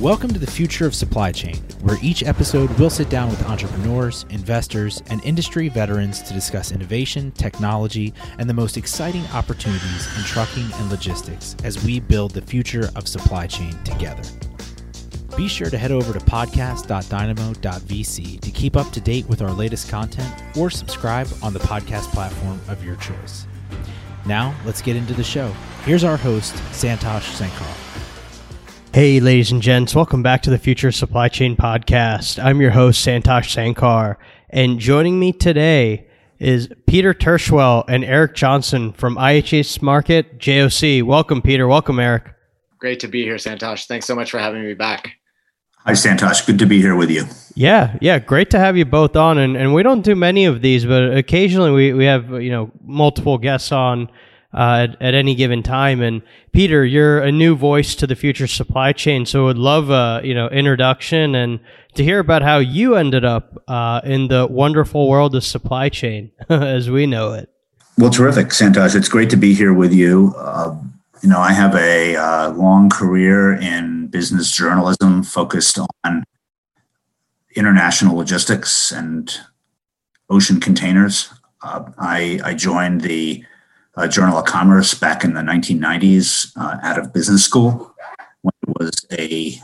Welcome to the future of supply chain, where each episode we'll sit down with entrepreneurs, investors, and industry veterans to discuss innovation, technology, and the most exciting opportunities in trucking and logistics as we build the future of supply chain together. Be sure to head over to podcast.dynamo.vc to keep up to date with our latest content or subscribe on the podcast platform of your choice. Now, let's get into the show. Here's our host, Santosh Sankar. Hey, ladies and gents, welcome back to the Future Supply Chain Podcast. I'm your host, Santosh Sankar, and joining me today is Peter Tirschwell and Eric Johnson from IHS Markit JOC. Welcome, Peter. Welcome, Eric. Great to be here, Santosh. Thanks so much for having me back. Hi, Santosh. Good to be here with you. Yeah, yeah, great to have you both on. And, and we don't do many of these, but occasionally we, we have, you know, multiple guests on uh, at, at, any given time. And Peter, you're a new voice to the future supply chain, so I would love a you know introduction and to hear about how you ended up uh, in the wonderful world of supply chain as we know it. Well, terrific, Santosh. It's great to be here with you. Uh, you know, I have a uh, long career in business journalism focused on international logistics and ocean containers. Uh, I, I joined the uh, Journal of Commerce back in the 1990s uh, out of business school when it was a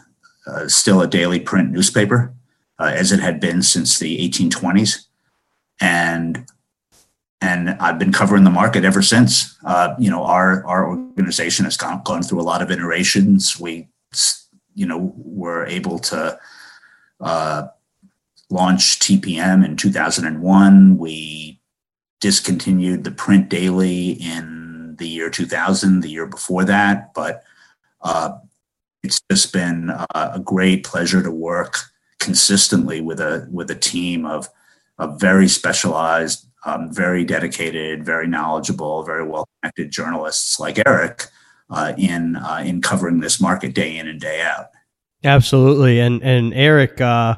uh, still a daily print newspaper, uh, as it had been since the 1820s, and and I've been covering the market ever since. Uh, you know, our our organization has gone, gone through a lot of iterations. We, you know, were able to uh, launch TPM in 2001. We discontinued the print daily in the year 2000, the year before that. But uh, it's just been uh, a great pleasure to work consistently with a with a team of, of very specialized, um, very dedicated, very knowledgeable, very well connected journalists like Eric uh, in uh, in covering this market day in and day out. Absolutely, and and Eric uh,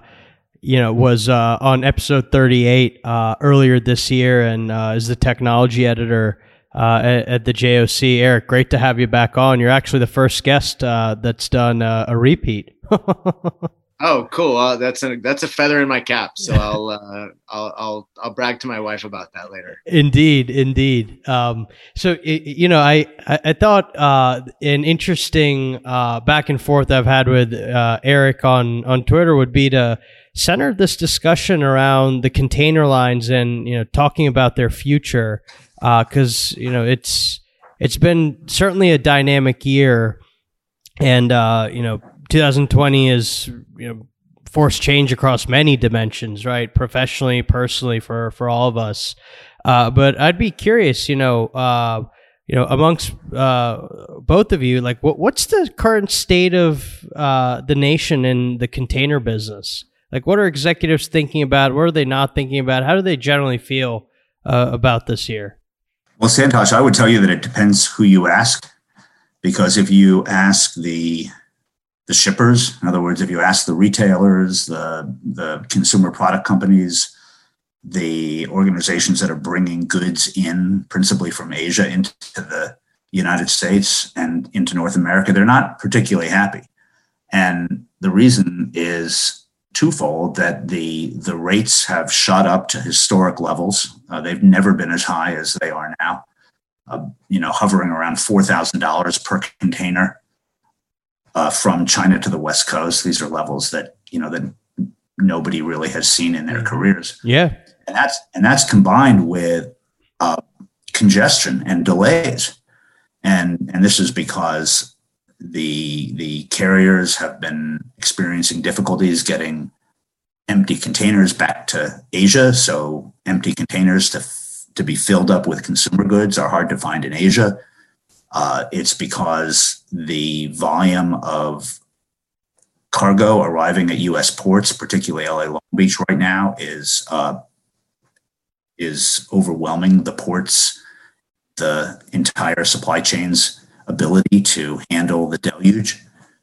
you know, was uh, on episode 38 uh, earlier this year and uh, is the technology editor uh, at, at, the JOC. Eric, great to have you back on. You're actually the first guest uh, that's done uh, a repeat. oh, cool! that's a that's a feather in my cap. So I'll I'll I'll I'll brag to my wife about that later. Indeed, indeed. Um, so it, you know, I I, I thought an interesting back and forth I've had with Eric on on Twitter would be to centered this discussion around the container lines and you know talking about their future because uh, you know it's it's been certainly a dynamic year. And uh, you know 2020 is you know forced change across many dimensions right? Professionally personally for for all of us. Uh, but I'd be curious you know uh, you know amongst uh, both of you like what, what's the current state of uh, the nation in the container business like, what are executives thinking about? What are they not thinking about? How do they generally feel uh, about this year? Well, Santosh, I would tell you that it depends who you ask, because if you ask the the shippers, in other words, if you ask the retailers, the the consumer product companies, the organizations that are bringing goods in, principally from Asia into the United States and into North America, they're not particularly happy, and the reason is twofold that the the rates have shot up to historic levels. Uh, they've never been as high as they are now. Uh, you know, hovering around four thousand dollars per container uh, from China to the West Coast. These are levels that you know that nobody really has seen in their careers. Yeah, and that's and that's combined with uh, congestion and delays, and and this is because the the carriers have been experiencing difficulties getting empty containers back to Asia. So empty containers to to be filled up with consumer goods are hard to find in Asia. Uh, it's because the volume of cargo arriving at U.S. ports, particularly LA Long Beach, right now is uh, is overwhelming the ports, the entire supply chains ability to handle the deluge.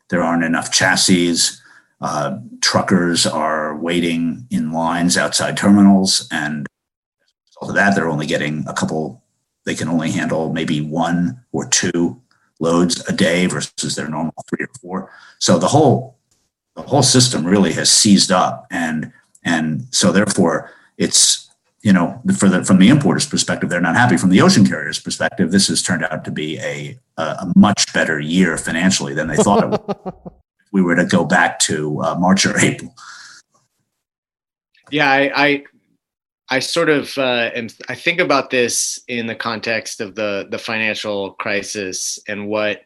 There aren't enough chassis. Uh, truckers are waiting in lines outside terminals, and all of that, they're only getting a couple. They can only handle maybe one or two loads a day versus their normal three or four. So the whole the whole system really has seized up, and and so therefore it's you know for the from the importers' perspective, they're not happy. From the ocean carriers' perspective, this has turned out to be a a, much better year financially than they thought it would. we were to go back to uh, March or April. Yeah, I, I I sort of uh, am, I think about this in the context of the the financial crisis and what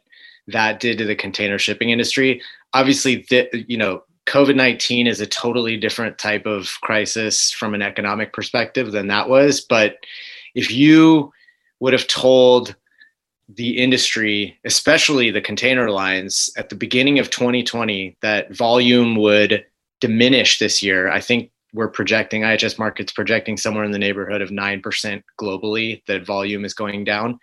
that did to the container shipping industry. Obviously, the, you know, COVID nineteen is a totally different type of crisis from an economic perspective than that was. But if you would have told the industry, especially the container lines, at the beginning of 2020, that volume would diminish this year, I think we're projecting IHS Markit's projecting somewhere in the neighborhood of nine percent globally that volume is going down.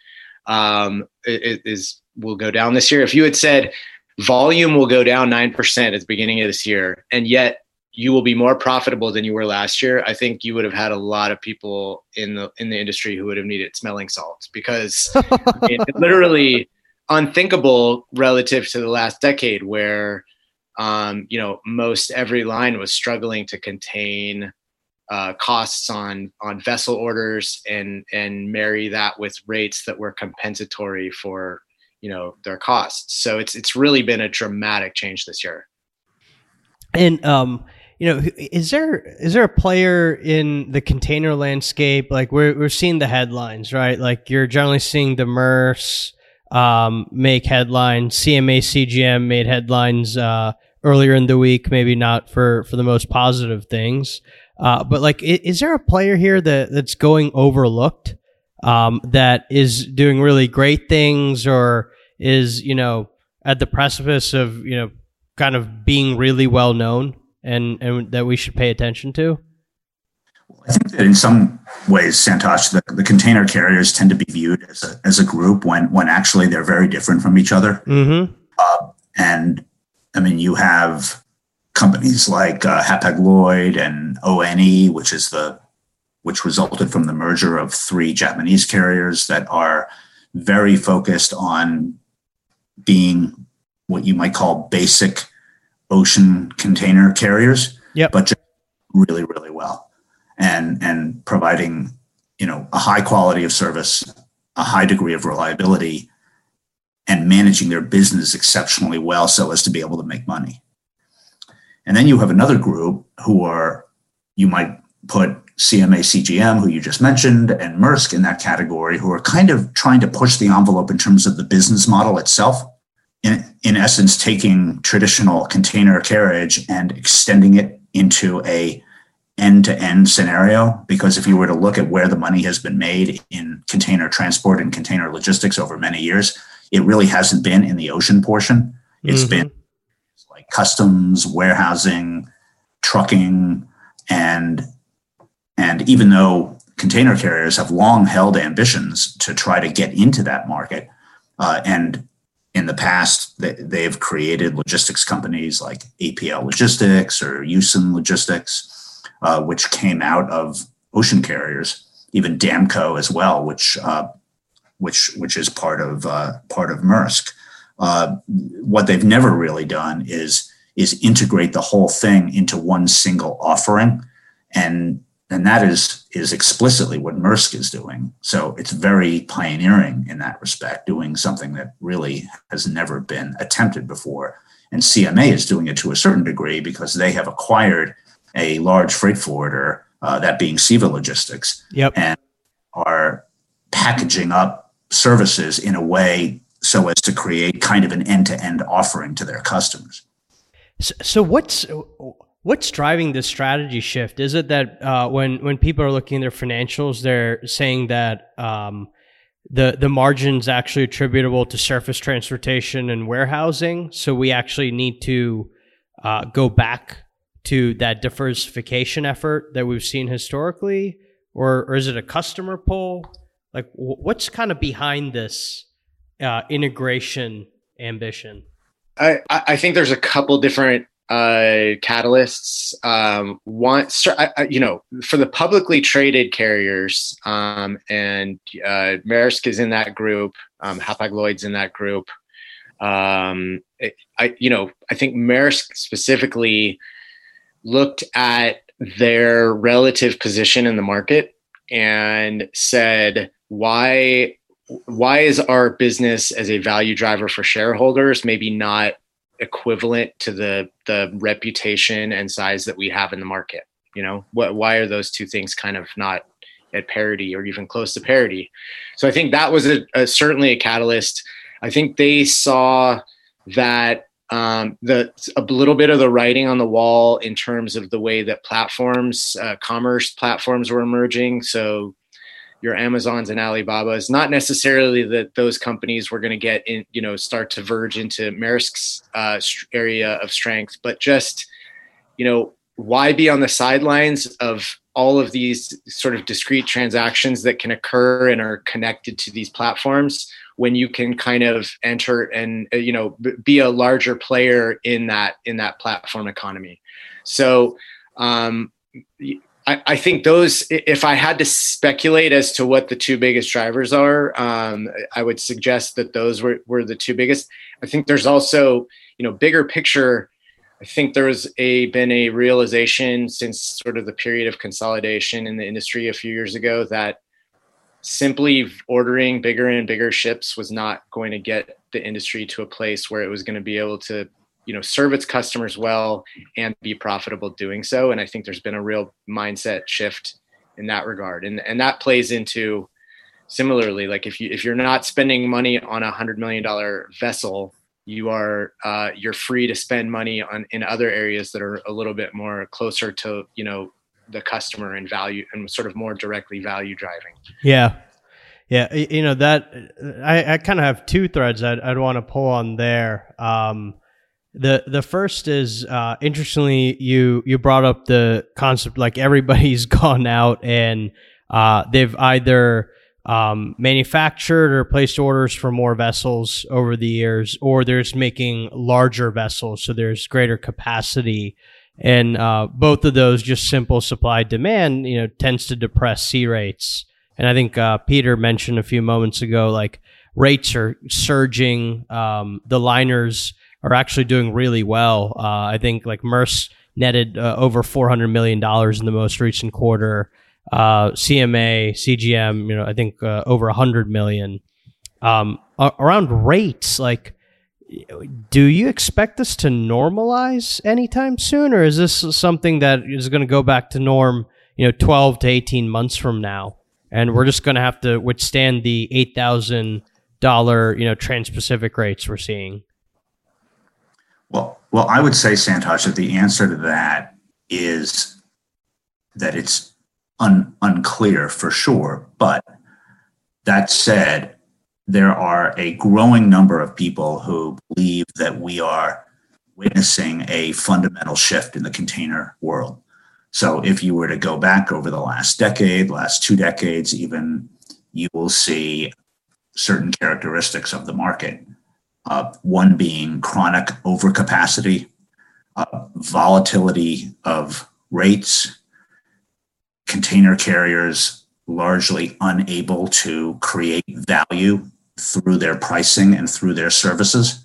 Um, it, it is will go down this year. If you had said volume will go down nine percent at the beginning of this year, and yet you will be more profitable than you were last year, I think you would have had a lot of people in the in the industry who would have needed smelling salts because it, literally unthinkable relative to the last decade where um, you know, most every line was struggling to contain uh, costs on on vessel orders and and marry that with rates that were compensatory for you know their costs. So it's it's really been a dramatic change this year. And um, you know, is there is there a player in the container landscape? Like we're we're seeing the headlines, right? Like you're generally seeing the Maersks um, make headlines. CMA CGM made headlines uh, earlier in the week, maybe not for for the most positive things. Uh, but like, is, is, there a player here that that's going overlooked um, that is doing really great things, or is you know at the precipice of you know kind of being really well known and and that we should pay attention to? I think that in some ways, Santosh, the, the container carriers tend to be viewed as a, as a group when when actually they're very different from each other. Mm-hmm. Uh, and I mean, you have companies like uh, Hapag-Lloyd and ONE, which is the which resulted from the merger of three Japanese carriers that are very focused on being what you might call basic ocean container carriers, yep. but just really, really well, and and providing you know a high quality of service, a high degree of reliability, and managing their business exceptionally well so as to be able to make money. And then you have another group who are, you might put CMA CGM, who you just mentioned, and Maersk in that category, who are kind of trying to push the envelope in terms of the business model itself. In, in essence, taking traditional container carriage and extending it into a end-to-end scenario because if you were to look at where the money has been made in container transport and container logistics over many years it really hasn't been in the ocean portion. It's mm-hmm. been like customs, warehousing, trucking, and and even though container carriers have long held ambitions to try to get into that market, uh, and in the past they, they've created logistics companies like APL Logistics or Yusen Logistics, uh, which came out of ocean carriers. Even Damco as well, which uh, which which is part of uh, part of Maersk. Uh, what they've never really done is is integrate the whole thing into one single offering, and and that is is explicitly what Maersk is doing. So it's very pioneering in that respect, doing something that really has never been attempted before. And CMA is doing it to a certain degree because they have acquired a large freight forwarder, uh, that being CEVA Logistics, yep. and are packaging up services in a way so as to create kind of an end-to-end offering to their customers. So, so what's what's driving this strategy shift? Is it that uh, when when people are looking at their financials, they're saying that um, the the margins actually attributable to surface transportation and warehousing, so we actually need to uh, go back to that diversification effort that we've seen historically, or, or is it a customer pull? Like, what's kind of behind this uh, integration ambition? I, I think there's a couple different uh, catalysts. Um, I, you know, for the publicly traded carriers, um, and uh, Maersk is in that group, um, Hapag-Lloyd's in that group. Um, I, you know, I think Maersk specifically looked at their relative position in the market and said, why, why is our business as a value driver for shareholders maybe not equivalent to the the reputation and size that we have in the market? You know, what, why are those two things kind of not at parity or even close to parity? So I think that was a, a certainly a catalyst. I think they saw that um, the a little bit of the writing on the wall in terms of the way that platforms, uh, commerce platforms were emerging. So your Amazons and Alibabas, not necessarily that those companies were going to get in, you know, start to verge into Maersk's uh, area of strength, but just, you know, why be on the sidelines of all of these sort of discrete transactions that can occur and are connected to these platforms when you can kind of enter and uh, you know be a larger player in that in that platform economy? So um, I, I, think those if i had to speculate as to what the two biggest drivers are um, i would suggest that those were, were the two biggest. I think there's also you know bigger picture I think there's a been a realization since sort of the period of consolidation in the industry a few years ago that simply ordering bigger and bigger ships was not going to get the industry to a place where it was going to be able to you know serve its customers well and be profitable doing so and i think there's been a real mindset shift in that regard and and that plays into similarly like if you if you're not spending money on a hundred million dollar vessel you are uh, you're free to spend money on in other areas that are a little bit more closer to you know the customer and value and sort of more directly value driving. Yeah. Yeah, you know that I, I kind of have two threads I'd, I'd want to pull on there. Um, the the first is uh, interestingly you you brought up the concept like everybody's gone out and uh, they've either um, manufactured or placed orders for more vessels over the years, or they're just making larger vessels, so there's greater capacity. And uh, both of those just simple supply demand you know tends to depress sea rates. And i think uh, peter mentioned a few moments ago like rates are surging um, the liners are actually doing really well. Uh, i think like Maersk netted uh, over 400 million dollars in the most recent quarter. Uh, cma cgm you know i think uh, over 100 million. Um, around rates like do you expect this to normalize anytime soon or is this something that is going to go back to norm you know 12 to 18 months from now? And we're just going to have to withstand the $8000 you know trans-pacific rates we're seeing well well i would say santosh that the answer to that is that it's un- unclear for sure but that said there are a growing number of people who believe that we are witnessing a fundamental shift in the container world. So, if you were to go back over the last decade, last two decades, even, you will see certain characteristics of the market. Uh, one being chronic overcapacity, uh, volatility of rates, container carriers largely unable to create value through their pricing and through their services.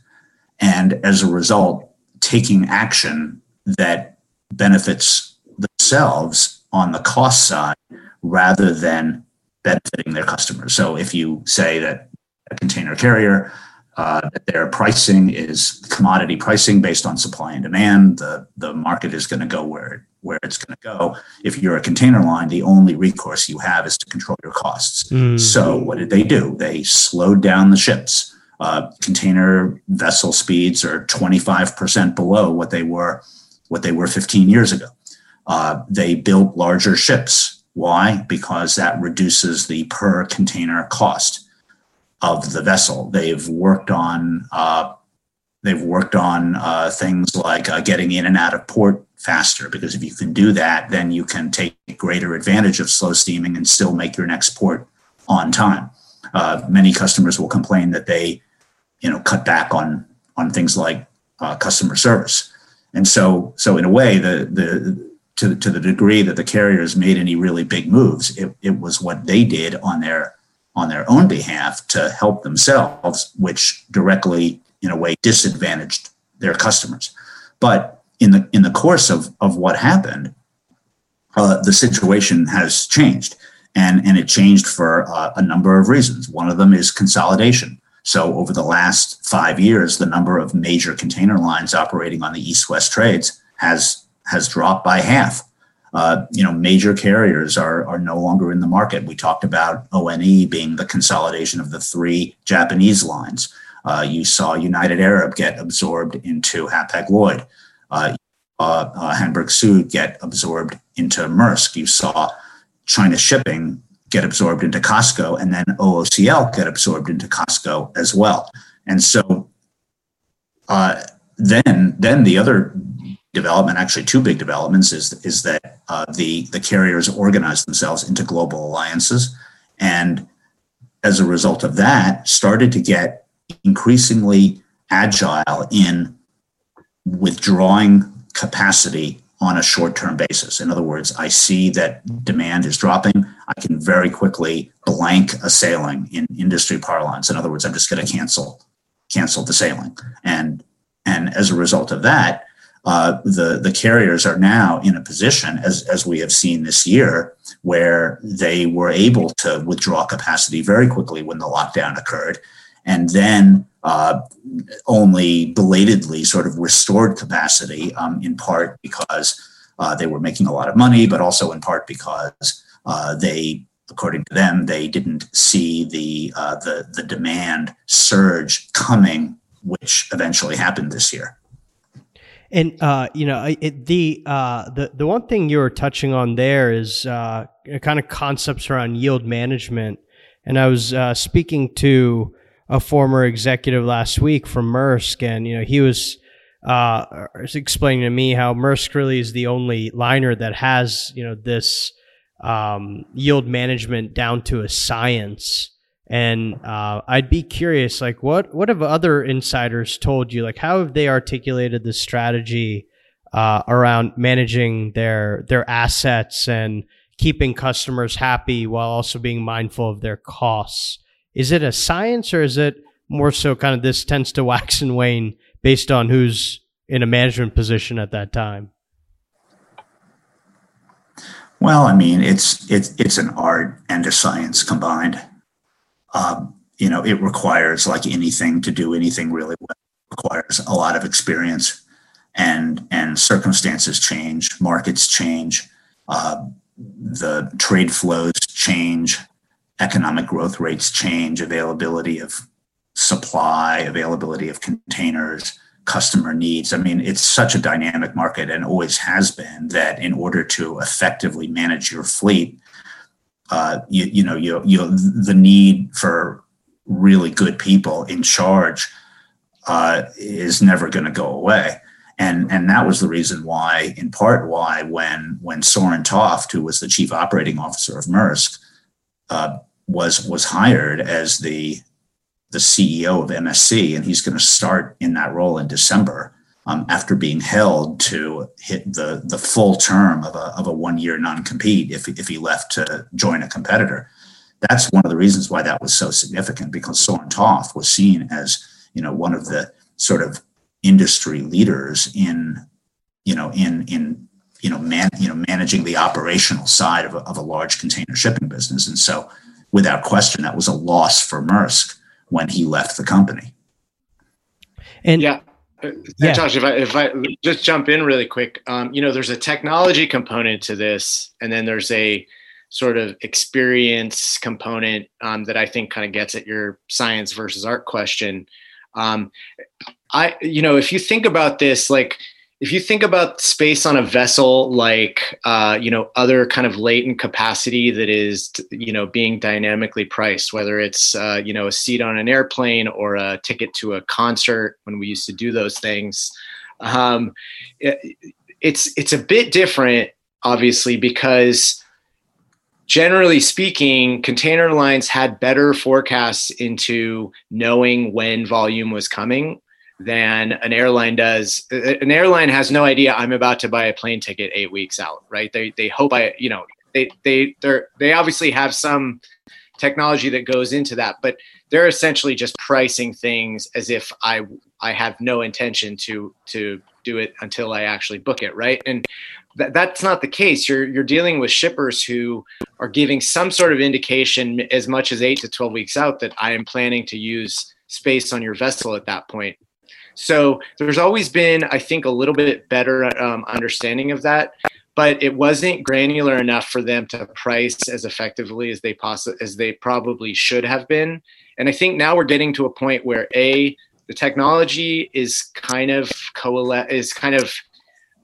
And as a result, taking action that benefits themselves on the cost side rather than benefiting their customers. So if you say that a container carrier, uh, that their pricing is commodity pricing based on supply and demand, the, the market is going to go where where it's going to go. If you're a container line, the only recourse you have is to control your costs. Mm. So, what did they do? They slowed down the ships. Uh, container vessel speeds are 25% below what they were what they were 15 years ago. Uh, they built larger ships. Why? Because that reduces the per container cost of the vessel. They've worked on uh, they've worked on uh, things like uh, getting in and out of port faster because if you can do that, then you can take greater advantage of slow steaming and still make your next port on time. Uh, many customers will complain that they, you know, cut back on on things like uh, customer service, and so so in a way, the the to to the degree that the carriers made any really big moves, it, it was what they did on their on their own behalf to help themselves, which directly in a way disadvantaged their customers. But in the in the course of of what happened, uh, the situation has changed, and and it changed for uh, a number of reasons. One of them is consolidation. So over the last five years, the number of major container lines operating on the east-west trades has has dropped by half. Uh, you know, major carriers are are no longer in the market. We talked about ONE being the consolidation of the three Japanese lines. Uh, you saw United Arab get absorbed into Hapag Lloyd. Uh, uh, Hamburg Süd get absorbed into Maersk. You saw China Shipping get absorbed into COSCO, and then OOCL get absorbed into COSCO as well. And so uh, then, then the other development, actually two big developments, is is that uh, the the carriers organized themselves into global alliances, and as a result of that, started to get increasingly agile in withdrawing capacity on a short term basis. In other words, I see that demand is dropping. I can very quickly blank a sailing in industry parlance. In other words, I'm just going to cancel cancel the sailing. And and as a result of that, uh, the the carriers are now in a position, as as we have seen this year, where they were able to withdraw capacity very quickly when the lockdown occurred, and then uh, only belatedly sort of restored capacity, um, in part because uh, they were making a lot of money, but also in part because uh, they, according to them, they didn't see the uh, the the demand surge coming, which eventually happened this year. And uh, you know, it, the uh, the the one thing you were touching on there is uh, kind of concepts around yield management. And I was uh, speaking to a former executive last week from Maersk, and you know he was uh, explaining to me how Maersk really is the only liner that has you know this um, yield management down to a science. And uh, I'd be curious, like what what have other insiders told you? Like how have they articulated the strategy uh, around managing their their assets and keeping customers happy while also being mindful of their costs? is it a science or is it more so kind of this tends to wax and wane based on who's in a management position at that time? Well, I mean, it's it's it's an art and a science combined. Um, you know, it requires like anything to do anything really well requires a lot of experience, and and circumstances change, markets change, uh, the trade flows change, economic growth rates change, availability of supply, availability of containers, customer needs. I mean, it's such a dynamic market and always has been that in order to effectively manage your fleet, uh, you, you know, you, you the need for really good people in charge uh, is never going to go away. And, and that was the reason why, in part, why when when Soren Toft, who was the chief operating officer of Maersk, uh, was was hired as the the CEO of MSC, and he's going to start in that role in December um, after being held to hit the the full term of a of a one year non compete if if he left to join a competitor. That's one of the reasons why that was so significant because Soren Toft was seen as you know one of the sort of industry leaders in you know in in you know man you know managing the operational side of a, of a large container shipping business and so without question, that was a loss for Maersk when he left the company. And yeah. Yeah. Josh, if I if I just jump in really quick, um, you know, there's a technology component to this, and then there's a sort of experience component um, that I think kind of gets at your science versus art question. Um, I, you know, if you think about this, like if you think about space on a vessel like uh, you know other kind of latent capacity that is you know being dynamically priced whether it's uh, you know a seat on an airplane or a ticket to a concert when we used to do those things um, it, it's it's a bit different obviously because generally speaking container lines had better forecasts into knowing when volume was coming than an airline does. An airline has no idea I'm about to buy a plane ticket eight weeks out, right? They they hope I, you know, they they they they obviously have some technology that goes into that, but they're essentially just pricing things as if I I have no intention to to do it until I actually book it, right? And th- that's not the case. You're you're dealing with shippers who are giving some sort of indication as much as 8 to 12 weeks out that I am planning to use space on your vessel at that point. So there's always been, I think, a little bit better um, understanding of that, but it wasn't granular enough for them to price as effectively as they possibly as they probably should have been. And I think now we're getting to a point where a the technology is kind of coalesce is kind of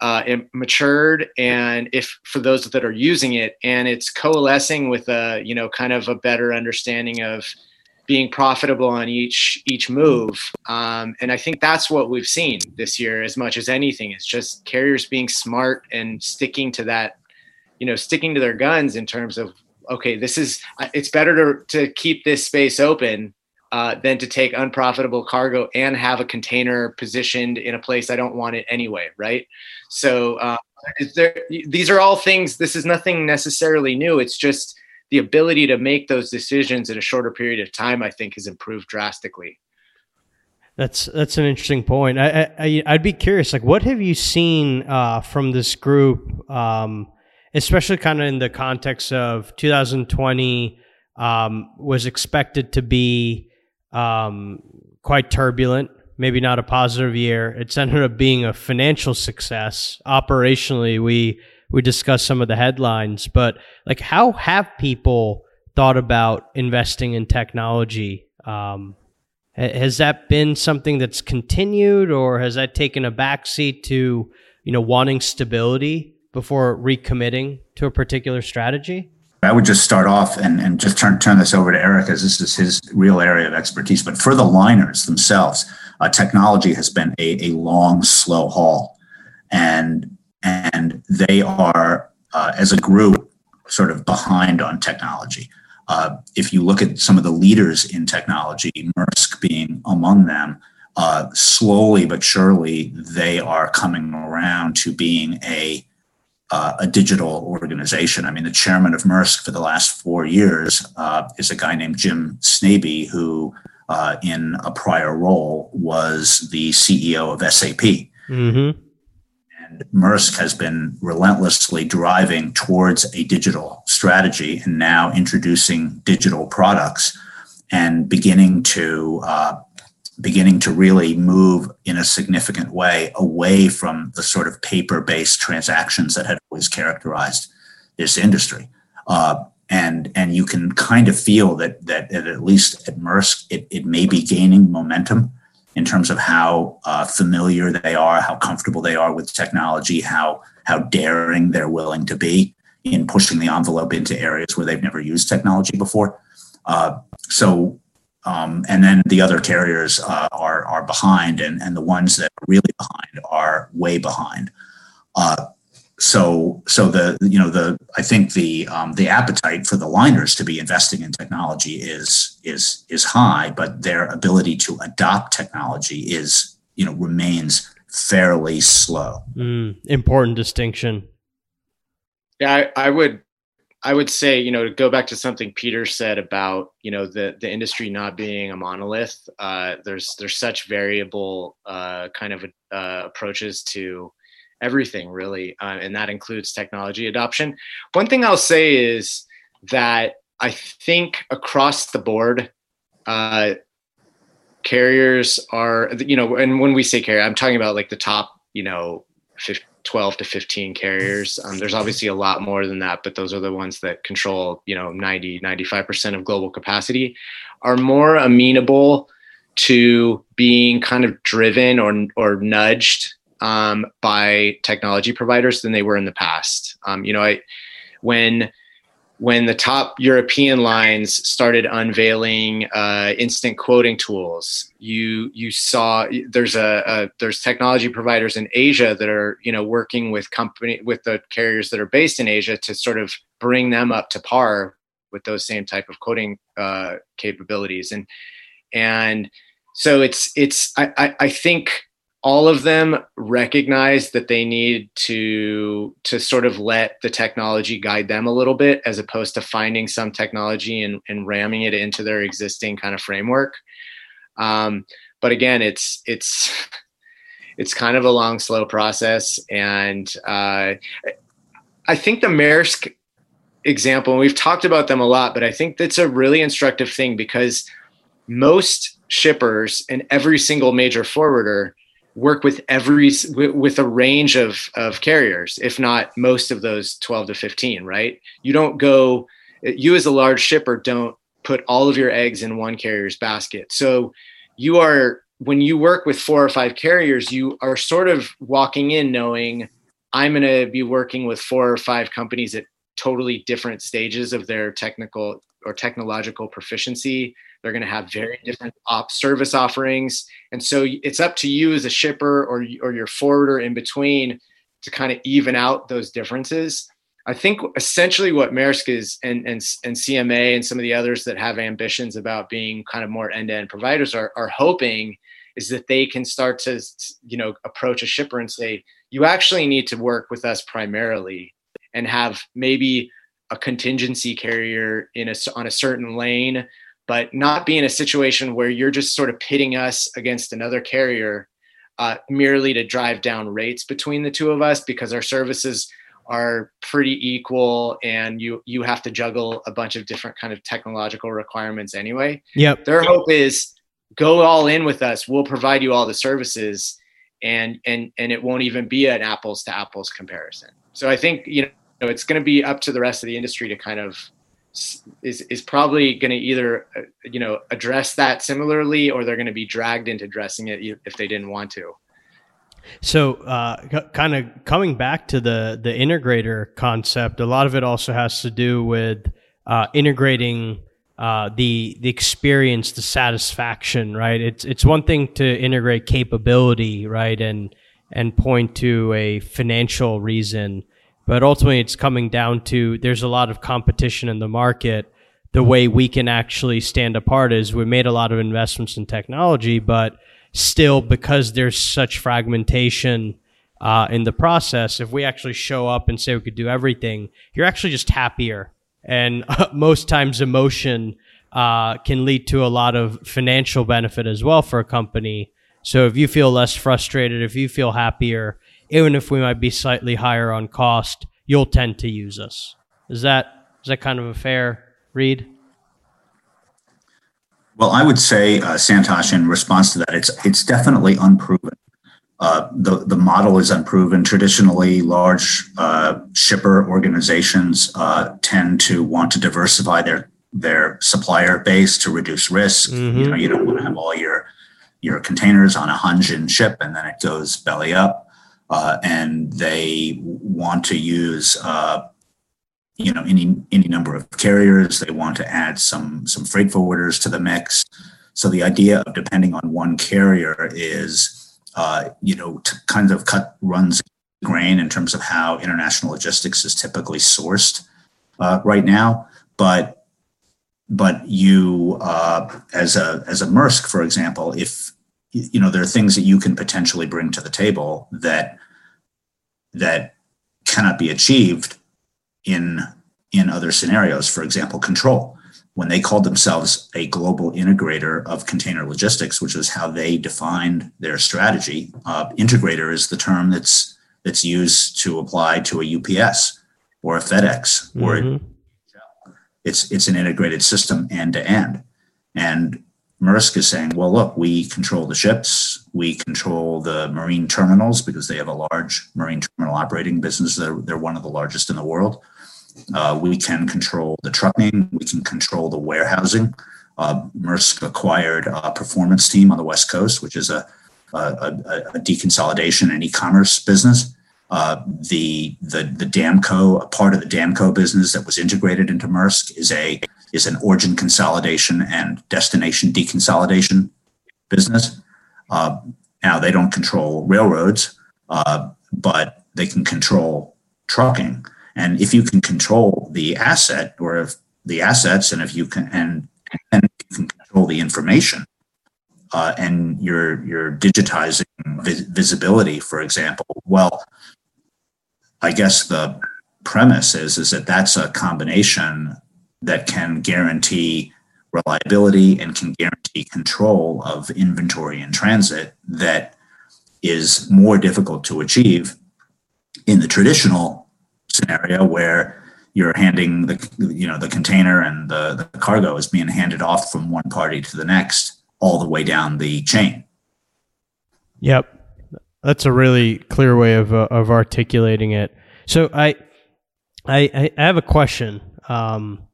uh, matured and if for those that are using it and it's coalescing with a you know kind of a better understanding of being profitable on each each move. Um, and i think that's what we've seen this year as much as anything. It's just carriers being smart and sticking to that you know sticking to their guns in terms of okay this is it's better to, to keep this space open uh, than to take unprofitable cargo and have a container positioned in a place i don't want it anyway right? So uh, there, these are all things this is nothing necessarily new. It's just the ability to make those decisions in a shorter period of time, I think, has improved drastically. That's that's an interesting point. I, I I'd be curious, like, what have you seen uh, from this group, um, especially kind of in the context of 2020 um, was expected to be um, quite turbulent, maybe not a positive year. It's ended up being a financial success. Operationally, we we discussed some of the headlines, but like how have people thought about investing in technology? Um, has that been something that's continued, or has that taken a backseat to you know wanting stability before recommitting to a particular strategy? I would just start off and, and just turn turn this over to Eric as this is his real area of expertise. But for the liners themselves, uh, technology has been a, a long, slow haul, and and they are, uh, as a group, sort of behind on technology. Uh, if you look at some of the leaders in technology, Maersk being among them, uh, slowly but surely they are coming around to being a uh, a digital organization. I mean, the chairman of Maersk for the last four years uh, is a guy named Jim Snabe, who uh, in a prior role was the CEO of SAP. Mm-hmm. And Maersk has been relentlessly driving towards a digital strategy and now introducing digital products and beginning to uh, beginning to really move in a significant way away from the sort of paper-based transactions that had always characterized this industry. Uh, and and you can kind of feel that that, at least at Maersk it, it may be gaining momentum in terms of how uh, familiar they are, how comfortable they are with technology, how how daring they're willing to be in pushing the envelope into areas where they've never used technology before. Uh, so, um, and then the other carriers uh, are are behind, and and the ones that are really behind are way behind. So so the you know the I think the um, the appetite for the liners to be investing in technology is is is high, but their ability to adopt technology is you know remains fairly slow. Mm, important distinction. Yeah, I, I would I would say, you know, to go back to something Peter said about, you know, the the industry not being a monolith. Uh, there's there's such variable uh, kind of uh, approaches to everything really, uh, and that includes technology adoption. One thing I'll say is that I think across the board, uh, carriers are, you know, and when we say carrier, I'm talking about like the top, you know, 12 to 15 carriers. Um, there's obviously a lot more than that, but those are the ones that control, you know, 90, 95% of global capacity, are more amenable to being kind of driven or or nudged um, by technology providers than they were in the past. Um, you know, I when when the top European lines started unveiling uh, instant quoting tools, you you saw there's a, a, there's technology providers in Asia that are you know working with company with the carriers that are based in Asia to sort of bring them up to par with those same type of quoting uh, capabilities and and so it's it's I, I, I think all of them recognize that they need to to sort of let the technology guide them a little bit as opposed to finding some technology and, and ramming it into their existing kind of framework. Um, but again it's it's it's kind of a long slow process. And uh, i think the maersk example and we've talked about them a lot but i think that's a really instructive thing because most shippers and every single major forwarder work with every with a range of of carriers if not most of those 12 to 15 right? You don't go you as a large shipper don't put all of your eggs in one carrier's basket. So you are when you work with four or five carriers you are sort of walking in knowing i'm going to be working with four or five companies at totally different stages of their technical or technological proficiency they're going to have very different op service offerings. And so it's up to you as a shipper or, or your forwarder in between to kind of even out those differences. I think essentially what Maersk is and, and, and CMA and some of the others that have ambitions about being kind of more end-to-end providers are, are hoping is that they can start to, you know, approach a shipper and say, you actually need to work with us primarily and have maybe a contingency carrier in a, on a certain lane but not be in a situation where you're just sort of pitting us against another carrier uh, merely to drive down rates between the two of us because our services are pretty equal and you you have to juggle a bunch of different kind of technological requirements anyway. Yep. Their hope is go all in with us. We'll provide you all the services and and and it won't even be an apples to apples comparison. So i think you know it's going to be up to the rest of the industry to kind of is is probably going to either uh, you know address that similarly or they're going to be dragged into addressing it if they didn't want to. So uh, c- kind of coming back to the the integrator concept a lot of it also has to do with uh, integrating uh, the the experience the satisfaction right? It's it's one thing to integrate capability right and and point to a financial reason but ultimately, it's coming down to there's a lot of competition in the market. The way we can actually stand apart is we made a lot of investments in technology, but still, because there's such fragmentation uh, in the process, if we actually show up and say we could do everything, you're actually just happier. And most times, emotion uh, can lead to a lot of financial benefit as well for a company. So if you feel less frustrated, if you feel happier, even if we might be slightly higher on cost, you'll tend to use us. Is that is that kind of a fair read? Well, I would say, uh, Santosh, in response to that, it's it's definitely unproven. Uh, the the model is unproven. Traditionally, large uh, shipper organizations uh, tend to want to diversify their their supplier base to reduce risk. Mm-hmm. You know, you don't want to have all your your containers on a Hanjin ship and then it goes belly up uh, and they want to use uh, you know any any number of carriers. They want to add some some freight forwarders to the mix. So the idea of depending on one carrier is uh, you know to kind of cut runs grain in terms of how international logistics is typically sourced uh, right now, but but you uh, as a as a Maersk, for example, if you know there are things that you can potentially bring to the table that that cannot be achieved in in other scenarios. For example control. When they called themselves a global integrator of container logistics which is how they defined their strategy uh, integrator is the term that's that's used to apply to a ups or a fedex mm-hmm. or it's it's an integrated system end to end. And Maersk is saying, well, look, we control the ships, we control the marine terminals because they have a large marine terminal operating business. They're, they're one of the largest in the world. Uh, we can control the trucking, we can control the warehousing. Uh, Maersk acquired a performance team on the West Coast, which is a, a, a, a deconsolidation and e-commerce business. Uh, the the the Damco, a part of the Damco business that was integrated into Maersk, is a is an origin consolidation and destination deconsolidation business. Uh, now they don't control railroads, uh, but they can control trucking. And if you can control the asset or if the assets, and if you can and, and you can control the information, uh, and you're you're digitizing vis- visibility, for example. Well, I guess the premise is is that that's a combination that can guarantee reliability and can guarantee control of inventory in transit that is more difficult to achieve in the traditional scenario where you're handing the you know the container and the, the cargo is being handed off from one party to the next all the way down the chain. Yep that's a really clear way of, uh, of articulating it. So I, I i have a question. Um,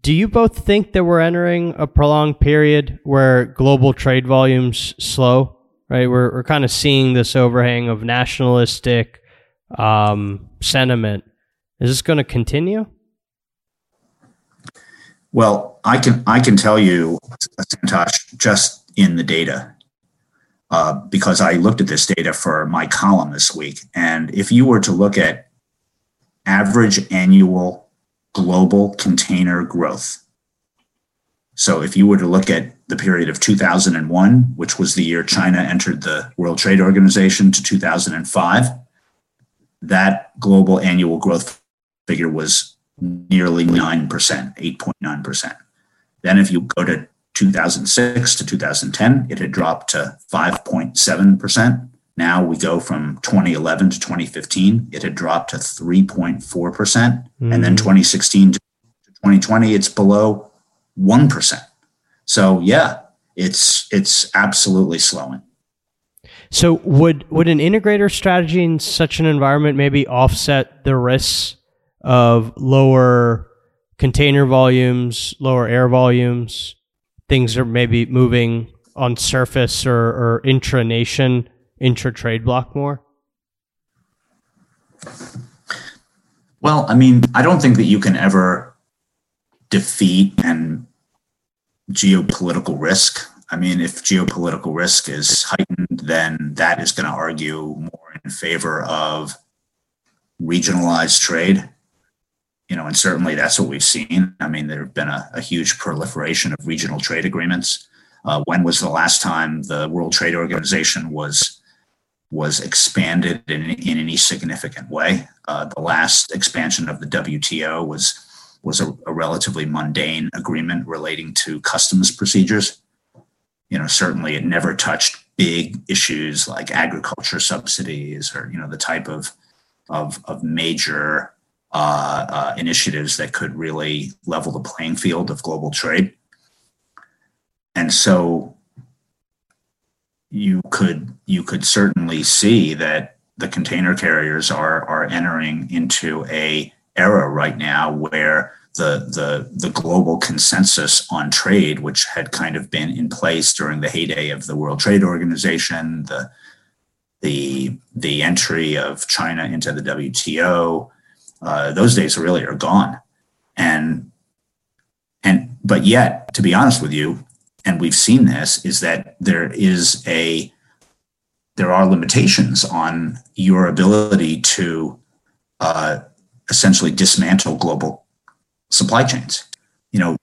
do you both think that we're entering a prolonged period where global trade volumes slow right? We're, we're kind of seeing this overhang of nationalistic um, sentiment. Is this going to continue? Well, I can I can tell you, Santosh, just in the data, uh, because I looked at this data for my column this week, and if you were to look at average annual global container growth, so if you were to look at the period of 2001, which was the year China entered the World Trade Organization, to 2005, that global annual growth figure was nearly 9%, 8.9%. Then if you go to 2006 to 2010, it had dropped to 5.7%. Now we go from 2011 to 2015, it had dropped to 3.4%. Mm. And then hmm. 2016 to 2020, it's below 1%. So yeah, it's it's absolutely slowing. So would would an integrator strategy in such an environment maybe offset the risks of lower container volumes, lower air volumes, things are maybe moving on surface or, or intra nation, intra trade block more? Well, I mean, I don't think that you can ever defeat and geopolitical risk. I mean, if geopolitical risk is heightened, then that is going to argue more in favor of regionalized trade you know, and certainly that's what we've seen. I mean, there have been a, a huge proliferation of regional trade agreements. Uh, when was the last time the World Trade Organization was was expanded in, in any significant way? Uh, the last expansion of the WTO was was a, a, relatively mundane agreement relating to customs procedures. You know, certainly it never touched big issues like agriculture subsidies or you know the type of of, of major uh, uh, initiatives that could really level the playing field of global trade. And so you could you could certainly see that the container carriers are are entering into a era right now where the the the global consensus on trade, which had kind of been in place during the heyday of the World Trade Organization, the the the entry of China into the WTO, uh, those days really are gone. And and but yet, to be honest with you, and we've seen this, is that there is a there are limitations on your ability to uh, essentially dismantle global supply chains. You know,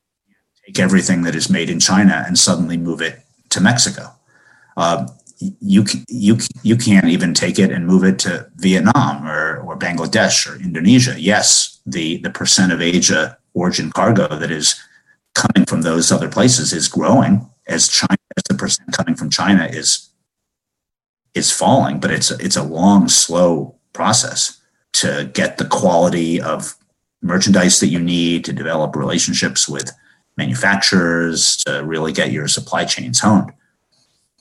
take everything that is made in China and suddenly move it to Mexico. Uh, you you you can't even take it and move it to Vietnam or or Bangladesh or Indonesia. Yes, the the percent of Asia origin cargo that is coming from those other places is growing as China as the percent coming from China is is falling, but it's a, it's a long, slow process to get the quality of merchandise that you need to develop relationships with manufacturers to really get your supply chains honed.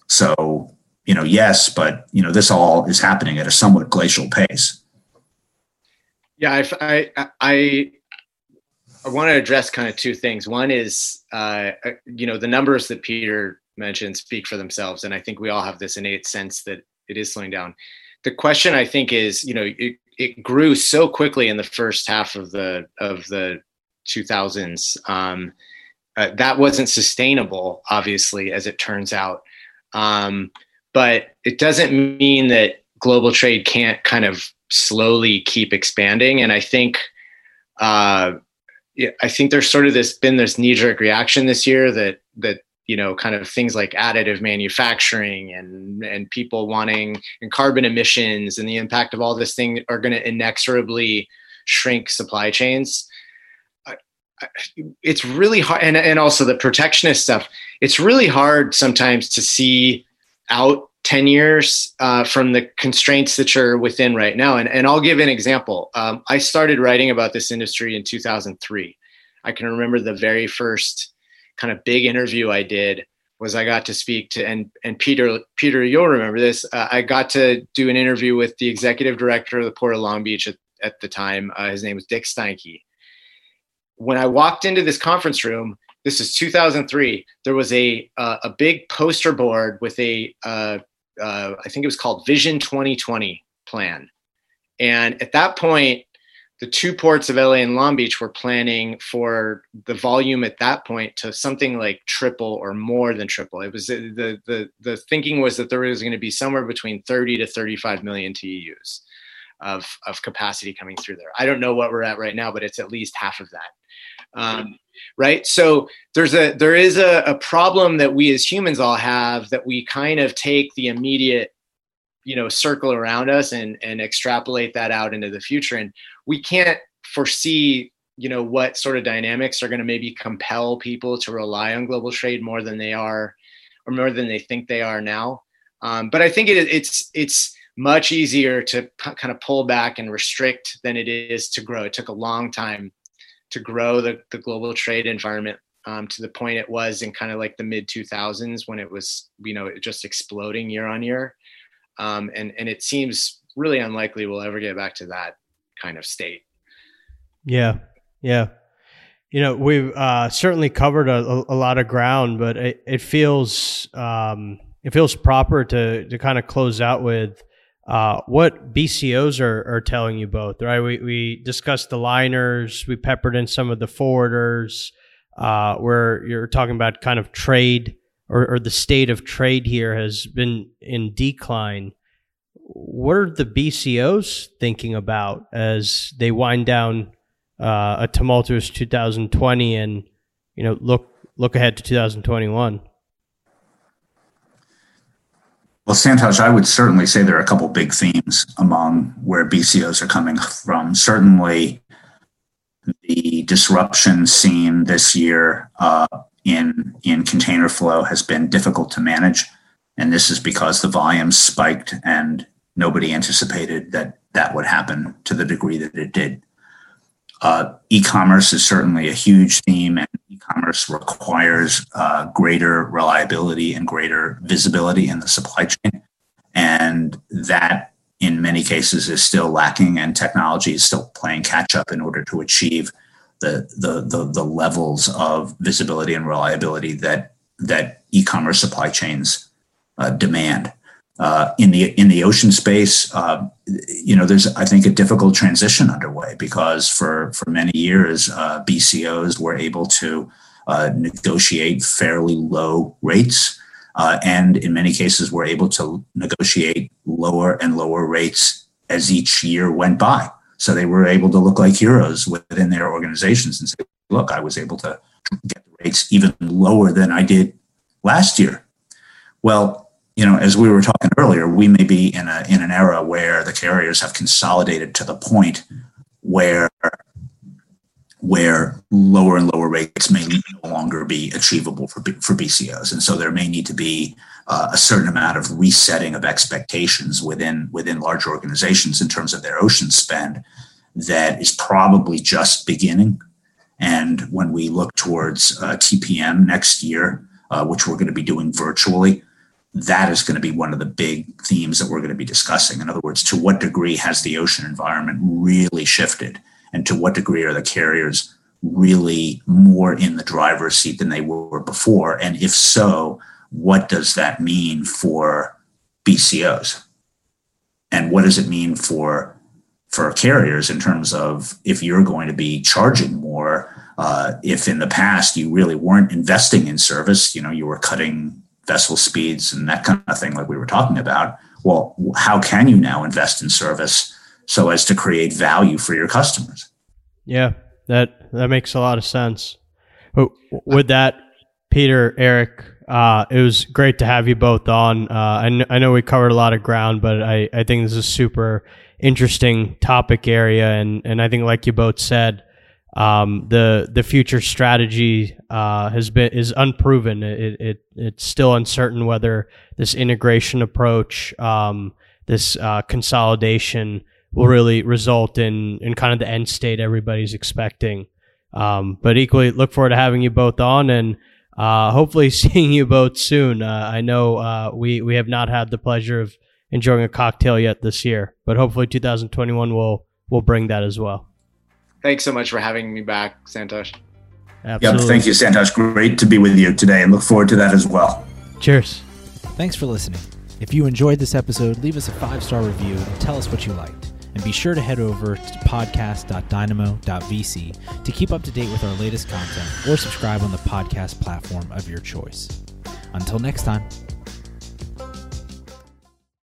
So you know, yes, but you know, this all is happening at a somewhat glacial pace. Yeah, I, I, I, I want to address kind of two things. One is, uh, uh, you know, the numbers that Peter mentioned speak for themselves, and I think we all have this innate sense that it is slowing down. The question I think is, you know, it, it grew so quickly in the first half of the of the 2000s. Um, uh, that wasn't sustainable, obviously, as it turns out. Um, but it doesn't mean that global trade can't kind of slowly keep expanding. And I think, uh, I think there's sort of this been this knee jerk reaction this year that that you know kind of things like additive manufacturing and and people wanting and carbon emissions and the impact of all this thing are going to inexorably shrink supply chains it's really hard and, and also the protectionist stuff it's really hard sometimes to see out 10 years uh, from the constraints that you're within right now. And, and i'll give an example. Um, i started writing about this industry in 2003 i can remember the very first kind of big interview i did was i got to speak to and and peter peter you'll remember this uh, i got to do an interview with the executive director of the port of long beach at, at the time. Uh, his name was dick steinke. When I walked into this conference room, this is 2003. There was a uh, a big poster board with a uh, uh, I think it was called Vision 2020 plan, and at that point, the two ports of LA and Long Beach were planning for the volume at that point to something like triple or more than triple. It was the the the thinking was that there was going to be somewhere between 30 to 35 million TEUs of of capacity coming through there. I don't know what we're at right now, but it's at least half of that um, right? So there's a there is a, a problem that we as humans all have that we kind of take the immediate you know circle around us and and extrapolate that out into the future. And we can't foresee you know what sort of dynamics are going to maybe compel people to rely on global trade more than they are or more than they think they are now. Um, but i think it, it's it's much easier to p- kind of pull back and restrict than it is to grow. It took a long time to grow the, the global trade environment um, to the point it was in kind of like the mid 2000s when it was you know just exploding year on year. Um, and and it seems really unlikely we'll ever get back to that kind of state. Yeah yeah. You know we've uh, certainly covered a, a, lot of ground but it, it feels um, it feels proper to to kind of close out with uh, what BCOs are, are telling you both, right? We, we discussed the liners, we peppered in some of the forwarders, uh, where you're talking about kind of trade or, or the state of trade here has been in decline. What are the BCOs thinking about as they wind down uh, a tumultuous 2020 and you know look look ahead to 2021? Well, Santosh, I would certainly say there are a couple big themes among where BCOs are coming from. Certainly, the disruption seen this year uh, in in container flow has been difficult to manage, and this is because the volumes spiked and nobody anticipated that that would happen to the degree that it did. Uh, e-commerce is certainly a huge theme, and e-commerce requires uh, greater reliability and greater visibility in the supply chain, and that in many cases is still lacking, and technology is still playing catch up in order to achieve the the the, the levels of visibility and reliability that that e-commerce supply chains uh, demand. Uh, in the in the ocean space, uh, you know, there's I think a difficult transition underway because for for many years, uh, BCOs were able to uh, negotiate fairly low rates, uh, and in many cases, were able to negotiate lower and lower rates as each year went by. So they were able to look like heroes within their organizations and say, "Look, I was able to get the rates even lower than I did last year." Well you know, as we were talking earlier, we may be in a in an era where the carriers have consolidated to the point where where lower and lower rates may no longer be achievable for for BCOs, and so there may need to be uh, a certain amount of resetting of expectations within within large organizations in terms of their ocean spend that is probably just beginning. And when we look towards uh, TPM next year, uh, which we're going to be doing virtually, that is going to be one of the big themes that we're going to be discussing. In other words, to what degree has the ocean environment really shifted? And to what degree are the carriers really more in the driver's seat than they were before? And if so, what does that mean for BCOs? And what does it mean for for carriers in terms of if you're going to be charging more? Uh, if in the past you really weren't investing in service, you know, you were cutting vessel speeds and that kind of thing, like we were talking about. Well, how can you now invest in service so as to create value for your customers? Yeah, that that makes a lot of sense. With that, Peter, Eric, Uh, it was great to have you both on. Uh, I, kn- I know we covered a lot of ground, but I, I think this is a super interesting topic area, and, and I think like you both said, um, the the future strategy uh, has been is unproven. It, it it's still uncertain whether this integration approach, um, this uh, consolidation, will really result in in kind of the end state everybody's expecting. Um, but equally, look forward to having you both on and uh, hopefully seeing you both soon. Uh, I know uh, we we have not had the pleasure of enjoying a cocktail yet this year, but hopefully 2021 will will bring that as well. Thanks so much for having me back, Santosh. Absolutely. Yep, thank you, Santosh. Great to be with you today and look forward to that as well. Cheers. Thanks for listening. If you enjoyed this episode, leave us a five star review and tell us what you liked. And be sure to head over to podcast.dynamo.vc to keep up to date with our latest content or subscribe on the podcast platform of your choice. Until next time.